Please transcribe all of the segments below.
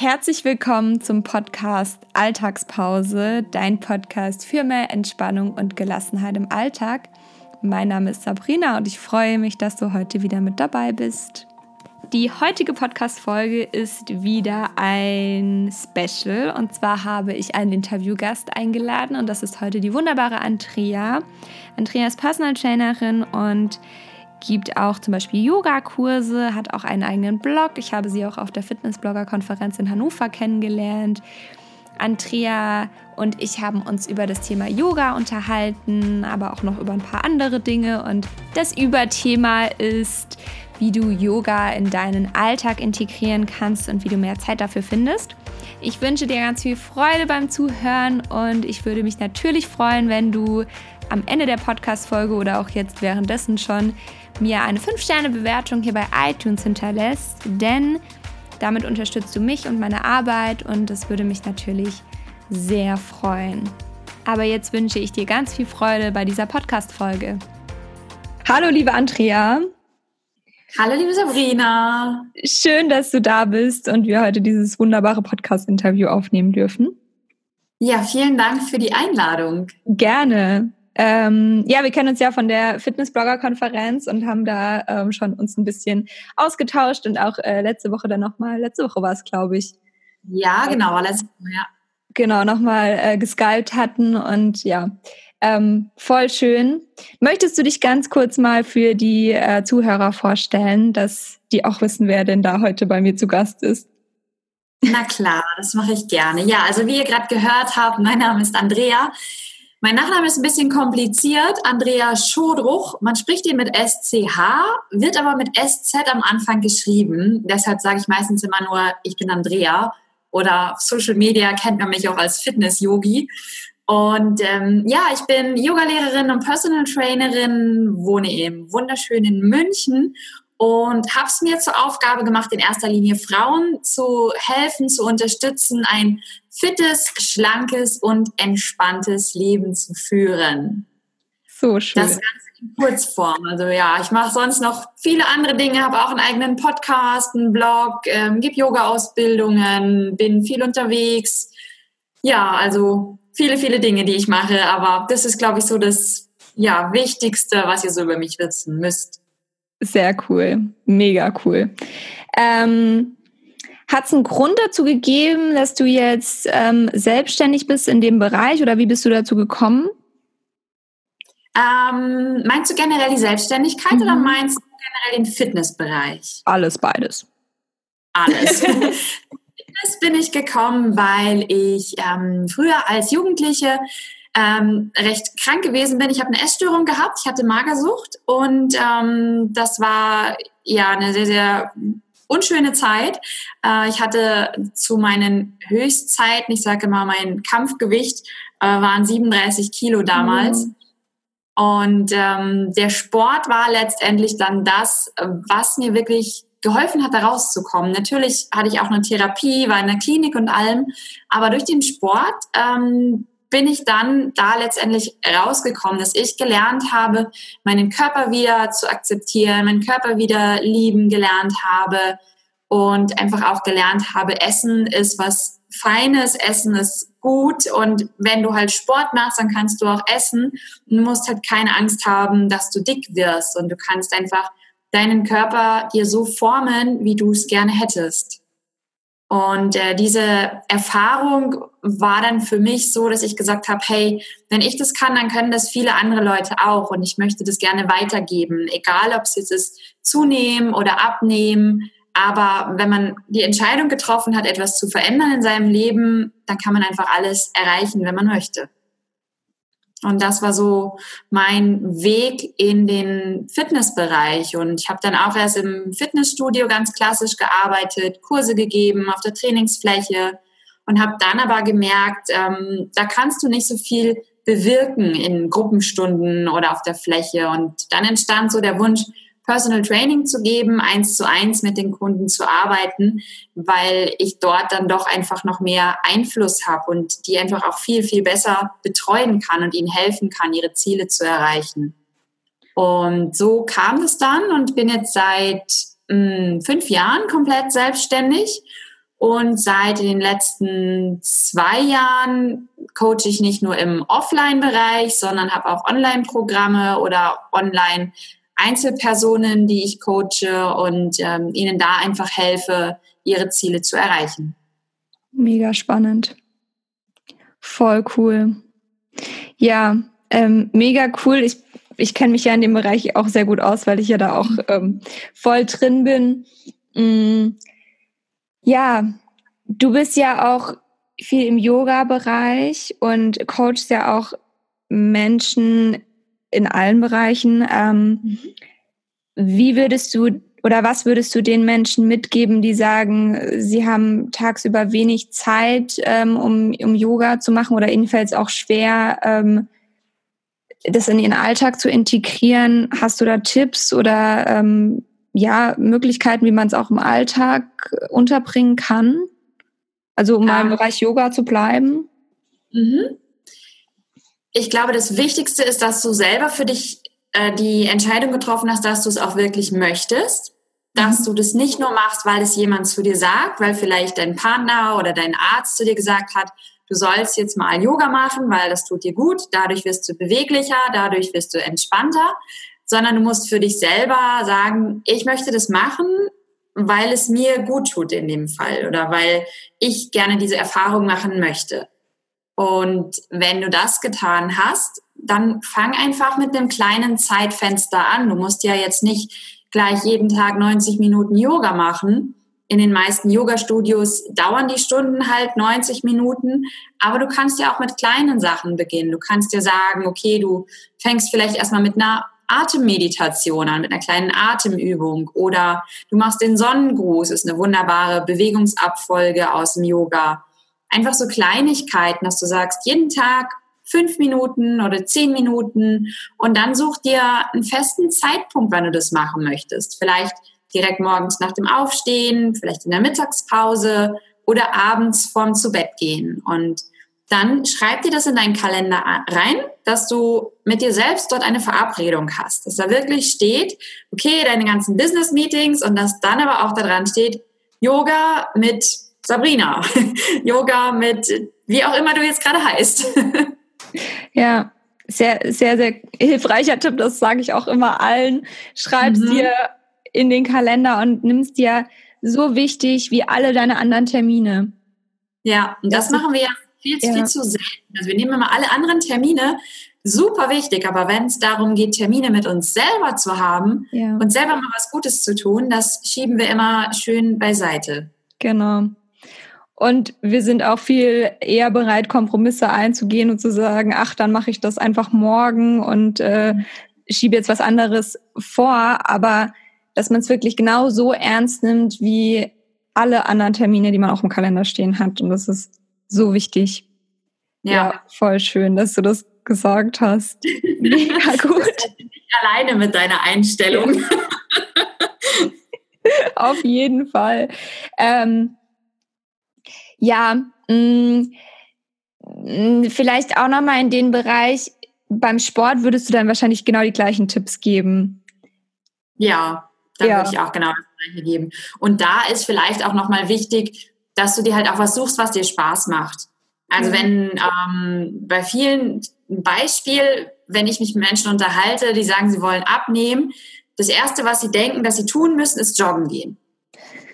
Herzlich willkommen zum Podcast Alltagspause, dein Podcast für mehr Entspannung und Gelassenheit im Alltag. Mein Name ist Sabrina und ich freue mich, dass du heute wieder mit dabei bist. Die heutige Podcast-Folge ist wieder ein Special und zwar habe ich einen Interviewgast eingeladen und das ist heute die wunderbare Andrea. Andrea ist Personal Trainerin und gibt auch zum Beispiel Yogakurse, hat auch einen eigenen Blog. Ich habe sie auch auf der Fitnessblogger-Konferenz in Hannover kennengelernt. Andrea und ich haben uns über das Thema Yoga unterhalten, aber auch noch über ein paar andere Dinge. Und das Überthema ist, wie du Yoga in deinen Alltag integrieren kannst und wie du mehr Zeit dafür findest. Ich wünsche dir ganz viel Freude beim Zuhören und ich würde mich natürlich freuen, wenn du am Ende der Podcast-Folge oder auch jetzt währenddessen schon mir eine 5-Sterne-Bewertung hier bei iTunes hinterlässt, denn damit unterstützt du mich und meine Arbeit und das würde mich natürlich sehr freuen. Aber jetzt wünsche ich dir ganz viel Freude bei dieser Podcast-Folge. Hallo, liebe Andrea. Hallo, liebe Sabrina. Schön, dass du da bist und wir heute dieses wunderbare Podcast-Interview aufnehmen dürfen. Ja, vielen Dank für die Einladung. Gerne. Ähm, ja, wir kennen uns ja von der Fitnessblogger-Konferenz und haben da ähm, schon uns ein bisschen ausgetauscht und auch äh, letzte Woche dann nochmal, letzte Woche war es, glaube ich. Ja, genau, letzte Woche, ja. Genau, nochmal äh, geskypt hatten und ja, ähm, voll schön. Möchtest du dich ganz kurz mal für die äh, Zuhörer vorstellen, dass die auch wissen, wer denn da heute bei mir zu Gast ist? Na klar, das mache ich gerne. Ja, also wie ihr gerade gehört habt, mein Name ist Andrea. Mein Nachname ist ein bisschen kompliziert. Andrea Schodruch. Man spricht ihn mit SCH, wird aber mit SZ am Anfang geschrieben. Deshalb sage ich meistens immer nur, ich bin Andrea. Oder auf Social Media kennt man mich auch als Fitness-Yogi. Und ähm, ja, ich bin Yogalehrerin und Personal Trainerin, wohne im wunderschönen München und habe es mir zur Aufgabe gemacht, in erster Linie Frauen zu helfen, zu unterstützen, ein fittes, schlankes und entspanntes Leben zu führen. So schön. Das Ganze in Kurzform. Also ja, ich mache sonst noch viele andere Dinge, habe auch einen eigenen Podcast, einen Blog, ähm, gebe Yoga-Ausbildungen, bin viel unterwegs. Ja, also viele, viele Dinge, die ich mache. Aber das ist, glaube ich, so das ja, Wichtigste, was ihr so über mich wissen müsst. Sehr cool, mega cool. Ähm, Hat es einen Grund dazu gegeben, dass du jetzt ähm, selbstständig bist in dem Bereich oder wie bist du dazu gekommen? Ähm, meinst du generell die Selbstständigkeit mhm. oder meinst du generell den Fitnessbereich? Alles, beides. Alles. Fitness bin ich gekommen, weil ich ähm, früher als Jugendliche ähm, recht krank gewesen bin. Ich habe eine Essstörung gehabt, ich hatte Magersucht und ähm, das war ja eine sehr, sehr unschöne Zeit. Äh, ich hatte zu meinen Höchstzeiten, ich sage mal, mein Kampfgewicht äh, waren 37 Kilo damals. Mhm. Und ähm, der Sport war letztendlich dann das, was mir wirklich geholfen hat, da rauszukommen. Natürlich hatte ich auch eine Therapie, war in der Klinik und allem, aber durch den Sport ähm, bin ich dann da letztendlich rausgekommen, dass ich gelernt habe, meinen Körper wieder zu akzeptieren, meinen Körper wieder lieben gelernt habe und einfach auch gelernt habe, Essen ist was Feines, Essen ist gut und wenn du halt Sport machst, dann kannst du auch essen und musst halt keine Angst haben, dass du dick wirst und du kannst einfach deinen Körper dir so formen, wie du es gerne hättest. Und äh, diese Erfahrung war dann für mich so, dass ich gesagt habe, hey, wenn ich das kann, dann können das viele andere Leute auch. Und ich möchte das gerne weitergeben, egal ob es jetzt ist, zunehmen oder abnehmen. Aber wenn man die Entscheidung getroffen hat, etwas zu verändern in seinem Leben, dann kann man einfach alles erreichen, wenn man möchte. Und das war so mein Weg in den Fitnessbereich. Und ich habe dann auch erst im Fitnessstudio ganz klassisch gearbeitet, Kurse gegeben auf der Trainingsfläche und habe dann aber gemerkt, ähm, da kannst du nicht so viel bewirken in Gruppenstunden oder auf der Fläche. Und dann entstand so der Wunsch, Personal Training zu geben, eins zu eins mit den Kunden zu arbeiten, weil ich dort dann doch einfach noch mehr Einfluss habe und die einfach auch viel, viel besser betreuen kann und ihnen helfen kann, ihre Ziele zu erreichen. Und so kam es dann und bin jetzt seit mh, hm, fünf Jahren komplett selbstständig Und seit den letzten zwei Jahren coache ich nicht nur im Offline-Bereich, sondern habe auch Online-Programme oder Online-Einzelpersonen, die ich coache und ähm, ihnen da einfach helfe, ihre Ziele zu erreichen. Mega spannend. Voll cool. Ja, ähm, mega cool. Ich, ich kenne mich ja in dem Bereich auch sehr gut aus, weil ich ja da auch ähm, voll drin bin. Mm, ja, du bist ja auch viel im Yoga-Bereich und coachst ja auch Menschen in allen Bereichen. Ähm, mhm. Wie würdest du oder was würdest du den Menschen mitgeben, die sagen, sie haben tagsüber wenig Zeit, ähm, um, um Yoga zu machen oder ihnen fällt es auch schwer, ähm, das in ihren Alltag zu integrieren? Hast du da Tipps oder ähm, ja, Möglichkeiten, wie man es auch im Alltag unterbringen kann? Also um mal im Bereich Yoga zu bleiben? Mhm. Ich glaube, das Wichtigste ist, dass du selber für dich äh, die Entscheidung getroffen hast, dass du es auch wirklich möchtest. Dass mhm. du das nicht nur machst, weil es jemand zu dir sagt, weil vielleicht dein Partner oder dein Arzt zu dir gesagt hat, du sollst jetzt mal Yoga machen, weil das tut dir gut, dadurch wirst du beweglicher, dadurch wirst du entspannter, sondern du musst für dich selber sagen, ich möchte das machen, weil es mir gut tut in dem Fall oder weil ich gerne diese Erfahrung machen möchte. Und wenn du das getan hast, dann fang einfach mit einem kleinen Zeitfenster an. Du musst ja jetzt nicht gleich jeden Tag 90 Minuten Yoga machen. In den meisten Yoga-Studios dauern die Stunden halt 90 Minuten, aber du kannst ja auch mit kleinen Sachen beginnen. Du kannst dir sagen, okay, du fängst vielleicht erstmal mit einer Atemmeditation an, mit einer kleinen Atemübung oder du machst den Sonnengruß, ist eine wunderbare Bewegungsabfolge aus dem Yoga. Einfach so Kleinigkeiten, dass du sagst, jeden Tag fünf Minuten oder zehn Minuten und dann such dir einen festen Zeitpunkt, wann du das machen möchtest. Vielleicht direkt morgens nach dem Aufstehen, vielleicht in der Mittagspause oder abends vorm zu Bett gehen. Und dann schreib dir das in deinen Kalender rein, dass du mit dir selbst dort eine Verabredung hast. Dass da wirklich steht, okay, deine ganzen Business-Meetings und dass dann aber auch daran steht, Yoga mit Sabrina, Yoga mit wie auch immer du jetzt gerade heißt. Ja, sehr, sehr, sehr hilfreicher Tipp, das sage ich auch immer allen. Schreib's mhm. dir in den Kalender und nimmst dir so wichtig wie alle deine anderen Termine. Ja, und das, das machen wir ja viel, ja. viel zu selten. Also wir nehmen immer alle anderen Termine, super wichtig, aber wenn es darum geht, Termine mit uns selber zu haben ja. und selber mal was Gutes zu tun, das schieben wir immer schön beiseite. Genau. Und wir sind auch viel eher bereit, Kompromisse einzugehen und zu sagen, ach, dann mache ich das einfach morgen und äh, schiebe jetzt was anderes vor. Aber dass man es wirklich genau so ernst nimmt wie alle anderen Termine, die man auch im Kalender stehen hat. Und das ist so wichtig. Ja, ja voll schön, dass du das gesagt hast. Mega gut. nicht alleine mit deiner Einstellung. Auf jeden Fall. Ähm, ja, mh, mm, mm, vielleicht auch nochmal in den Bereich, beim Sport würdest du dann wahrscheinlich genau die gleichen Tipps geben. Ja, da ja. würde ich auch genau das gleiche geben. Und da ist vielleicht auch nochmal wichtig, dass du dir halt auch was suchst, was dir Spaß macht. Also mhm. wenn ähm, bei vielen Beispiel, wenn ich mich mit Menschen unterhalte, die sagen, sie wollen abnehmen, das erste, was sie denken, dass sie tun müssen, ist joggen gehen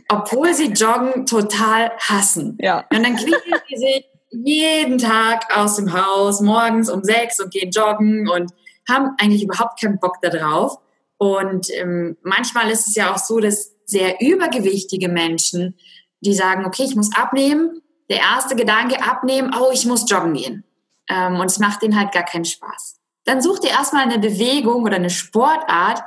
obwohl sie Joggen total hassen. Ja. Und dann kriegen sie sich jeden Tag aus dem Haus, morgens um sechs und gehen joggen und haben eigentlich überhaupt keinen Bock darauf. Und ähm, manchmal ist es ja auch so, dass sehr übergewichtige Menschen, die sagen, okay, ich muss abnehmen, der erste Gedanke abnehmen, oh, ich muss joggen gehen. Ähm, und es macht ihnen halt gar keinen Spaß. Dann such dir erstmal eine Bewegung oder eine Sportart,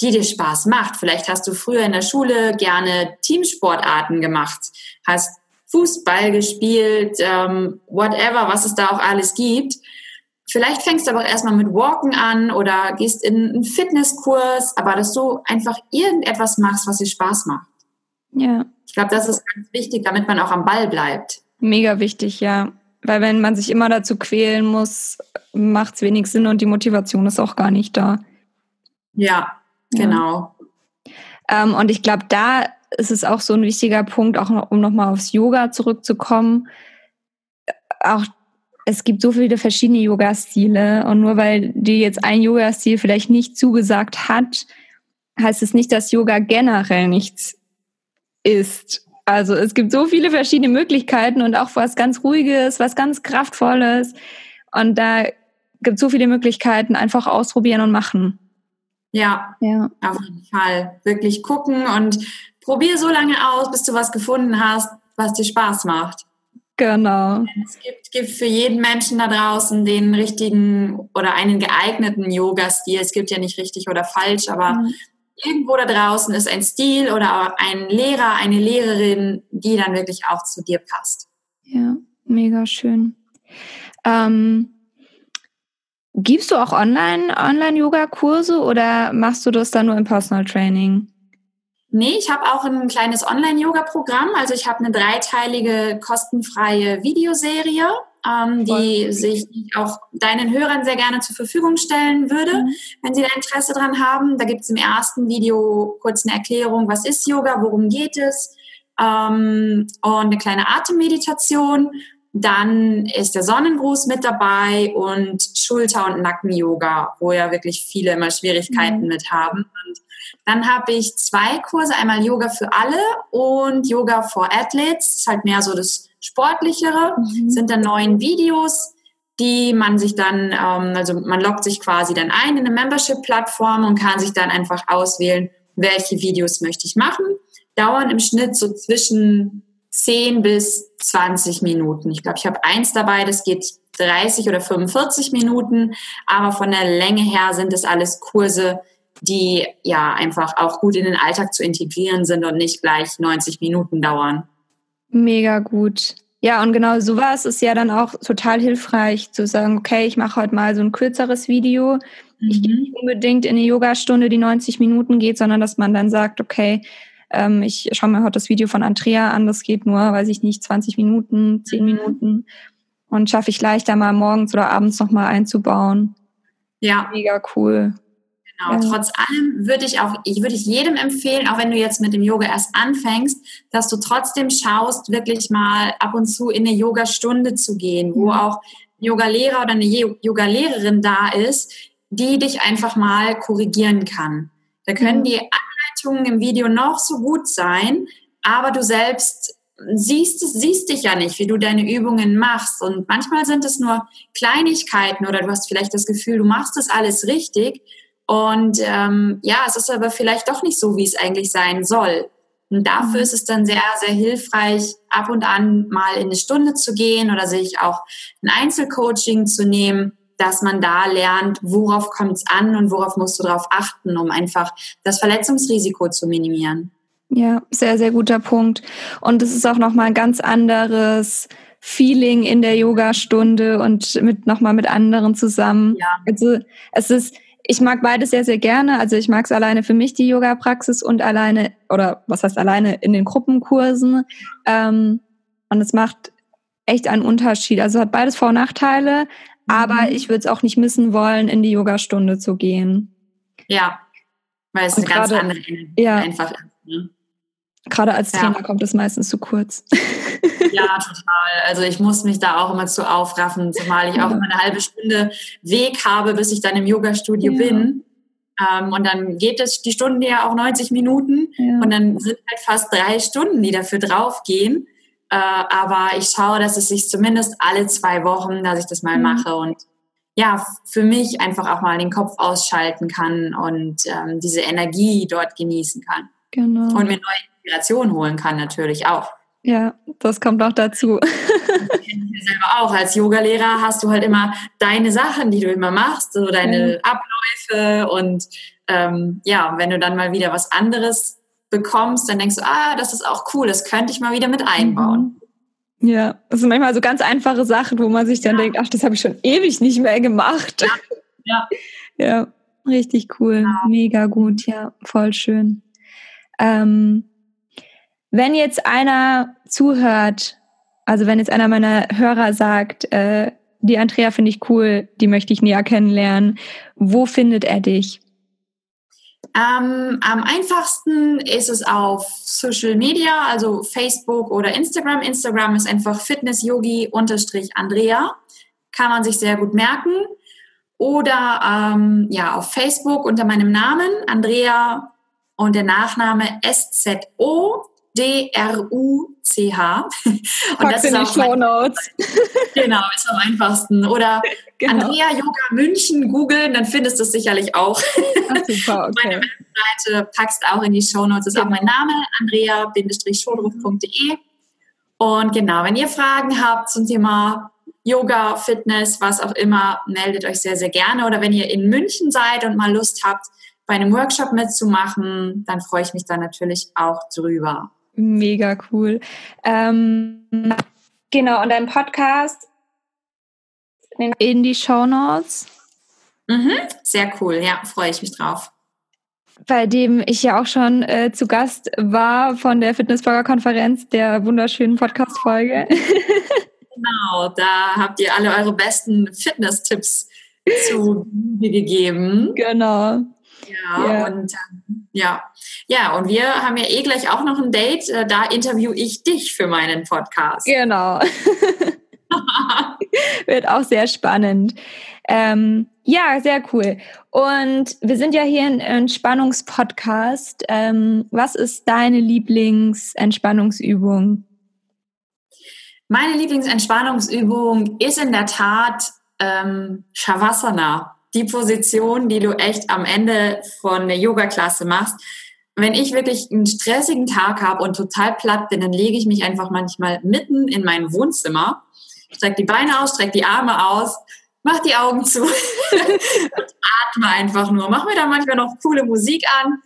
die dir Spaß macht. Vielleicht hast du früher in der Schule gerne Teamsportarten gemacht, hast Fußball gespielt, ähm, whatever, was es da auch alles gibt. Vielleicht fängst du aber erstmal mit Walken an oder gehst in einen Fitnesskurs, aber dass du einfach irgendetwas machst, was dir Spaß macht. Ja. Ich glaube, das ist ganz wichtig, damit man auch am Ball bleibt. Mega wichtig, ja. Weil wenn man sich immer dazu quälen muss, macht es wenig Sinn und die Motivation ist auch gar nicht da. Ja, Genau. Ähm, und ich glaube, da ist es auch so ein wichtiger Punkt, auch noch, um nochmal aufs Yoga zurückzukommen. Auch es gibt so viele verschiedene Yoga-Stile und nur weil dir jetzt ein Yoga-Stil vielleicht nicht zugesagt hat, heißt es nicht, dass Yoga generell nichts ist. Also es gibt so viele verschiedene Möglichkeiten und auch was ganz Ruhiges, was ganz Kraftvolles. Und da gibt es so viele Möglichkeiten, einfach ausprobieren und machen. Ja, ja, auf jeden Fall. Wirklich gucken und probier so lange aus, bis du was gefunden hast, was dir Spaß macht. Genau. Es gibt, gibt für jeden Menschen da draußen den richtigen oder einen geeigneten Yoga-Stil. Es gibt ja nicht richtig oder falsch, aber mhm. irgendwo da draußen ist ein Stil oder ein Lehrer, eine Lehrerin, die dann wirklich auch zu dir passt. Ja, mega schön. Ähm, Gibst du auch online, Online-Yoga-Kurse oder machst du das dann nur im Personal Training? Nee, ich habe auch ein kleines Online-Yoga-Programm. Also ich habe eine dreiteilige kostenfreie Videoserie, ähm, die sich auch deinen Hörern sehr gerne zur Verfügung stellen würde, mhm. wenn sie da Interesse dran haben. Da gibt es im ersten Video kurz eine Erklärung, was ist Yoga, worum geht es ähm, und eine kleine Atemmeditation. Dann ist der Sonnengruß mit dabei und Schulter- und Nacken-Yoga, wo ja wirklich viele immer Schwierigkeiten mhm. mit haben. Und dann habe ich zwei Kurse, einmal Yoga für alle und Yoga for Athletes. Das ist halt mehr so das Sportlichere. Mhm. Sind dann neun Videos, die man sich dann, ähm, also man loggt sich quasi dann ein in eine Membership-Plattform und kann sich dann einfach auswählen, welche Videos möchte ich machen. Dauern im Schnitt so zwischen 10 bis 20 Minuten. Ich glaube, ich habe eins dabei, das geht 30 oder 45 Minuten, aber von der Länge her sind es alles Kurse, die ja einfach auch gut in den Alltag zu integrieren sind und nicht gleich 90 Minuten dauern. Mega gut. Ja, und genau sowas ist ja dann auch total hilfreich zu sagen, okay, ich mache heute mal so ein kürzeres Video. Mhm. Ich gehe nicht unbedingt in eine Yogastunde, die 90 Minuten geht, sondern dass man dann sagt, okay, ähm, ich schaue mir heute das Video von Andrea an, das geht nur, weiß ich nicht, 20 Minuten, 10 mhm. Minuten und schaffe ich leichter mal morgens oder abends nochmal einzubauen. Ja. Mega cool. Genau. Ja. Trotz allem würde ich auch, ich würde ich jedem empfehlen, auch wenn du jetzt mit dem Yoga erst anfängst, dass du trotzdem schaust, wirklich mal ab und zu in eine Yoga-Stunde zu gehen, wo auch Yoga-Lehrer oder eine Yoga-Lehrerin da ist, die dich einfach mal korrigieren kann. Da können die Anleitungen im Video noch so gut sein, aber du selbst siehst, siehst dich ja nicht, wie du deine Übungen machst. Und manchmal sind es nur Kleinigkeiten oder du hast vielleicht das Gefühl, du machst das alles richtig. Und ähm, ja, es ist aber vielleicht doch nicht so, wie es eigentlich sein soll. Und dafür mhm. ist es dann sehr, sehr hilfreich, ab und an mal in eine Stunde zu gehen oder sich auch ein Einzelcoaching zu nehmen, dass man da lernt, worauf kommt es an und worauf musst du darauf achten, um einfach das Verletzungsrisiko zu minimieren. Ja, sehr, sehr guter Punkt. Und es ist auch nochmal ein ganz anderes Feeling in der Yogastunde und mit nochmal mit anderen zusammen. Ja. Also es ist, ich mag beides sehr, sehr gerne. Also ich mag es alleine für mich, die Yoga-Praxis und alleine, oder was heißt alleine in den Gruppenkursen. Ähm, und es macht echt einen Unterschied. Also hat beides Vor- und Nachteile, aber mhm. ich würde es auch nicht missen wollen, in die Yogastunde zu gehen. Ja, weil es und eine grade, ganz andere Energie ja, einfach ist. Ne? Gerade als Trainer ja. kommt es meistens zu kurz. Ja, total. Also ich muss mich da auch immer zu aufraffen, zumal ich auch immer eine halbe Stunde Weg habe, bis ich dann im Yoga-Studio ja. bin. Ähm, und dann geht es die Stunde ja auch 90 Minuten ja. und dann sind halt fast drei Stunden, die dafür draufgehen. Äh, aber ich schaue, dass es sich zumindest alle zwei Wochen, dass ich das mal mhm. mache und ja, für mich einfach auch mal den Kopf ausschalten kann und ähm, diese Energie dort genießen kann. Genau. Und mir neue Inspiration holen kann natürlich auch. Ja, das kommt auch dazu. Ich selber auch. Als Yogalehrer hast du halt immer deine Sachen, die du immer machst, so deine mhm. Abläufe und ähm, ja, wenn du dann mal wieder was anderes bekommst, dann denkst du, ah, das ist auch cool, das könnte ich mal wieder mit einbauen. Mhm. Ja, das sind manchmal so ganz einfache Sachen, wo man sich dann ja. denkt, ach, das habe ich schon ewig nicht mehr gemacht. Ja, ja. ja richtig cool, ja. mega gut, ja, voll schön. Ähm, wenn jetzt einer zuhört, also wenn jetzt einer meiner Hörer sagt, äh, die Andrea finde ich cool, die möchte ich näher kennenlernen, wo findet er dich? Ähm, am einfachsten ist es auf Social Media, also Facebook oder Instagram. Instagram ist einfach fitnessyogi-andrea. Kann man sich sehr gut merken. Oder ähm, ja, auf Facebook unter meinem Namen, Andrea und der Nachname S-Z-O D-R-U-C-H. Und das ist auch Show Notes. genau, ist am einfachsten. Oder genau. Andrea Yoga München googeln, dann findest du es sicherlich auch. Ach, super, okay. Meine Webseite packst auch in die Show Notes. Ist genau. auch mein Name, andrea-schodruf.de. Und genau, wenn ihr Fragen habt zum Thema Yoga, Fitness, was auch immer, meldet euch sehr, sehr gerne. Oder wenn ihr in München seid und mal Lust habt, bei einem Workshop mitzumachen, dann freue ich mich da natürlich auch drüber. Mega cool. Ähm, genau, und dein Podcast in die Show Notes. Mhm, sehr cool, ja, freue ich mich drauf. Bei dem ich ja auch schon äh, zu Gast war von der Fitnessblogger Konferenz, der wunderschönen Podcast-Folge. genau, da habt ihr alle eure besten Fitness-Tipps zu gegeben. Genau. Ja, ja. und ähm, ja. Ja, und wir haben ja eh gleich auch noch ein Date. Äh, da interview ich dich für meinen Podcast. Genau. Wird auch sehr spannend. Ähm, ja, sehr cool. Und wir sind ja hier ein Entspannungspodcast. Ähm, was ist deine Lieblingsentspannungsübung? Meine Lieblingsentspannungsübung ist in der Tat ähm, Shavasana die Position, die du echt am Ende von der Yoga-Klasse machst. Wenn ich wirklich einen stressigen Tag habe und total platt bin, dann lege ich mich einfach manchmal mitten in mein Wohnzimmer, strecke die Beine aus, strecke die Arme aus, mach die Augen zu und atme einfach nur. Mach mir da manchmal noch coole Musik an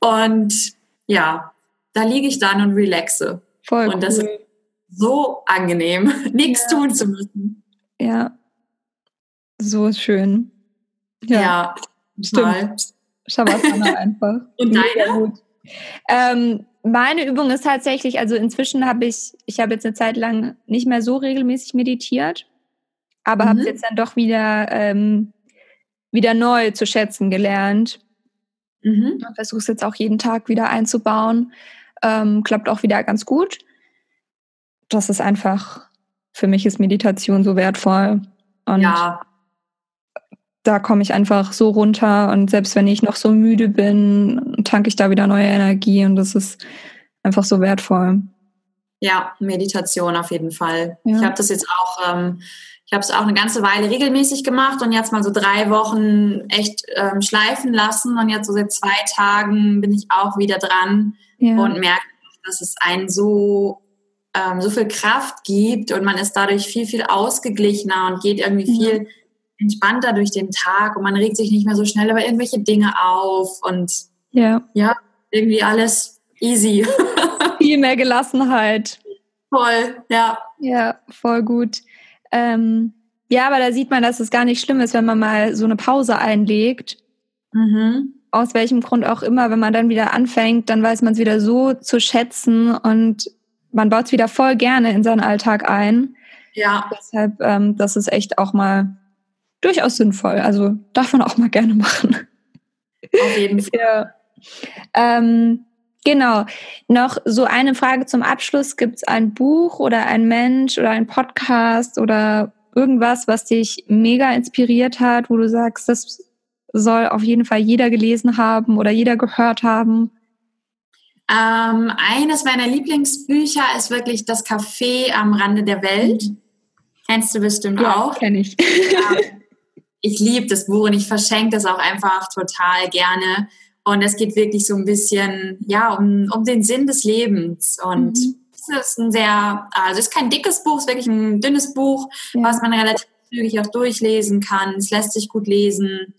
und ja, da liege ich dann und relaxe. Voll und das cool. ist so angenehm, nichts ja. tun zu müssen. Ja, so schön. Ja, ja stimmt. Shavasana einfach. Und deine? Ähm, meine Übung ist tatsächlich, also inzwischen habe ich, ich habe jetzt eine Zeit lang nicht mehr so regelmäßig meditiert, aber mhm. habe es jetzt dann doch wieder, ähm, wieder neu zu schätzen gelernt. Mhm. Versuche es jetzt auch jeden Tag wieder einzubauen. Ähm, klappt auch wieder ganz gut. Das ist einfach, für mich ist Meditation so wertvoll. Und ja da komme ich einfach so runter und selbst wenn ich noch so müde bin, tanke ich da wieder neue Energie und das ist einfach so wertvoll. Ja, Meditation auf jeden Fall. Ja. Ich habe das jetzt auch, ähm, ich habe es auch eine ganze Weile regelmäßig gemacht und jetzt mal so drei Wochen echt ähm, schleifen lassen und jetzt so seit zwei Tagen bin ich auch wieder dran ja. und merke, dass es einen so ähm, so viel Kraft gibt und man ist dadurch viel viel ausgeglichener und geht irgendwie viel ja entspannter durch den Tag und man regt sich nicht mehr so schnell über irgendwelche Dinge auf und ja, ja irgendwie alles easy. Viel mehr Gelassenheit. Voll, ja. Ja, voll gut. Ähm, ja, aber da sieht man, dass es gar nicht schlimm ist, wenn man mal so eine Pause einlegt. Mhm. Aus welchem Grund auch immer, wenn man dann wieder anfängt, dann weiß man es wieder so zu schätzen und man baut es wieder voll gerne in seinen Alltag ein. Ja. Deshalb, ähm, das ist echt auch mal durchaus sinnvoll. Also darf man auch mal gerne machen. Auf jeden Fall. Ja. Ähm, genau. Noch so eine Frage zum Abschluss. Gibt es ein Buch oder ein Mensch oder ein Podcast oder irgendwas, was dich mega inspiriert hat, wo du sagst, das soll auf jeden Fall jeder gelesen haben oder jeder gehört haben? Ähm, eines meiner Lieblingsbücher ist wirklich Das Café am Rande der Welt. Kennst du bestimmt ja, auch. Kenn ich. Ja, ich liebe das Buch und ich verschenke das auch einfach total gerne. Und es geht wirklich so ein bisschen, ja, um, um den Sinn des Lebens. Und mhm. es ist ein sehr, also es ist kein dickes Buch, es ist wirklich ein dünnes Buch, ja. was man relativ zügig auch durchlesen kann. Es lässt sich gut lesen.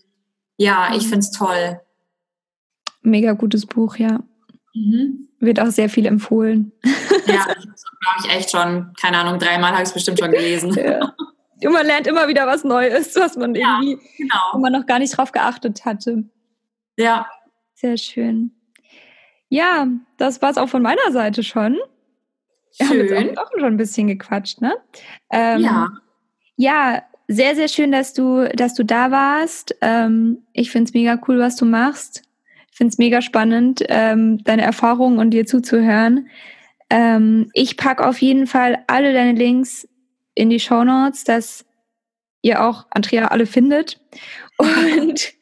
Ja, ich mhm. finde es toll. Mega gutes Buch, ja. Mhm. Wird auch sehr viel empfohlen. Ja, das glaube ich echt schon, keine Ahnung, dreimal habe ich es bestimmt schon gelesen. Ja. Und man lernt immer wieder was Neues, was man ja, irgendwie, genau. wo man noch gar nicht drauf geachtet hatte. Ja. Sehr schön. Ja, das war es auch von meiner Seite schon. Wir schön. haben jetzt auch, schon ein bisschen gequatscht, ne? Ähm, ja. Ja, sehr, sehr schön, dass du, dass du da warst. Ähm, ich finde es mega cool, was du machst. finde es mega spannend, ähm, deine Erfahrungen und dir zuzuhören. Ähm, ich packe auf jeden Fall alle deine Links in die Show Notes, dass ihr auch Andrea alle findet. Und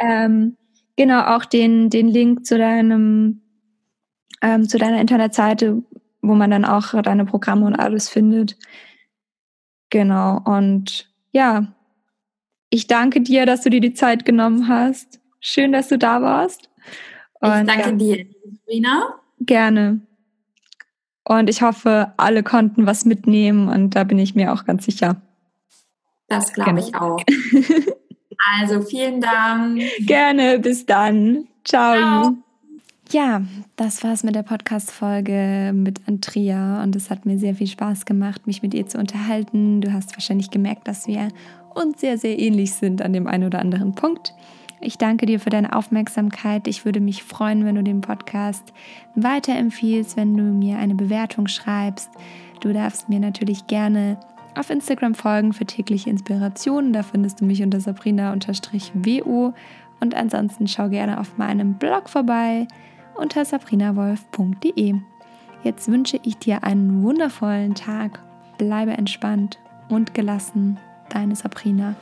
ähm, genau auch den, den Link zu deinem ähm, zu deiner Internetseite, wo man dann auch deine Programme und alles findet. Genau. Und ja, ich danke dir, dass du dir die Zeit genommen hast. Schön, dass du da warst. Und, ich danke ja, dir, Rina. Gerne. Und ich hoffe, alle konnten was mitnehmen und da bin ich mir auch ganz sicher. Das glaube genau. ich auch. also vielen Dank. Gerne, bis dann. Ciao. Ciao. Ja, das war's mit der Podcast-Folge mit Andrea und es hat mir sehr viel Spaß gemacht, mich mit ihr zu unterhalten. Du hast wahrscheinlich gemerkt, dass wir uns sehr, sehr ähnlich sind an dem einen oder anderen Punkt. Ich danke dir für deine Aufmerksamkeit. Ich würde mich freuen, wenn du den Podcast weiterempfiehlst, wenn du mir eine Bewertung schreibst. Du darfst mir natürlich gerne auf Instagram folgen für tägliche Inspirationen. Da findest du mich unter sabrina-wo. Und ansonsten schau gerne auf meinem Blog vorbei unter sabrinawolf.de. Jetzt wünsche ich dir einen wundervollen Tag. Bleibe entspannt und gelassen. Deine Sabrina.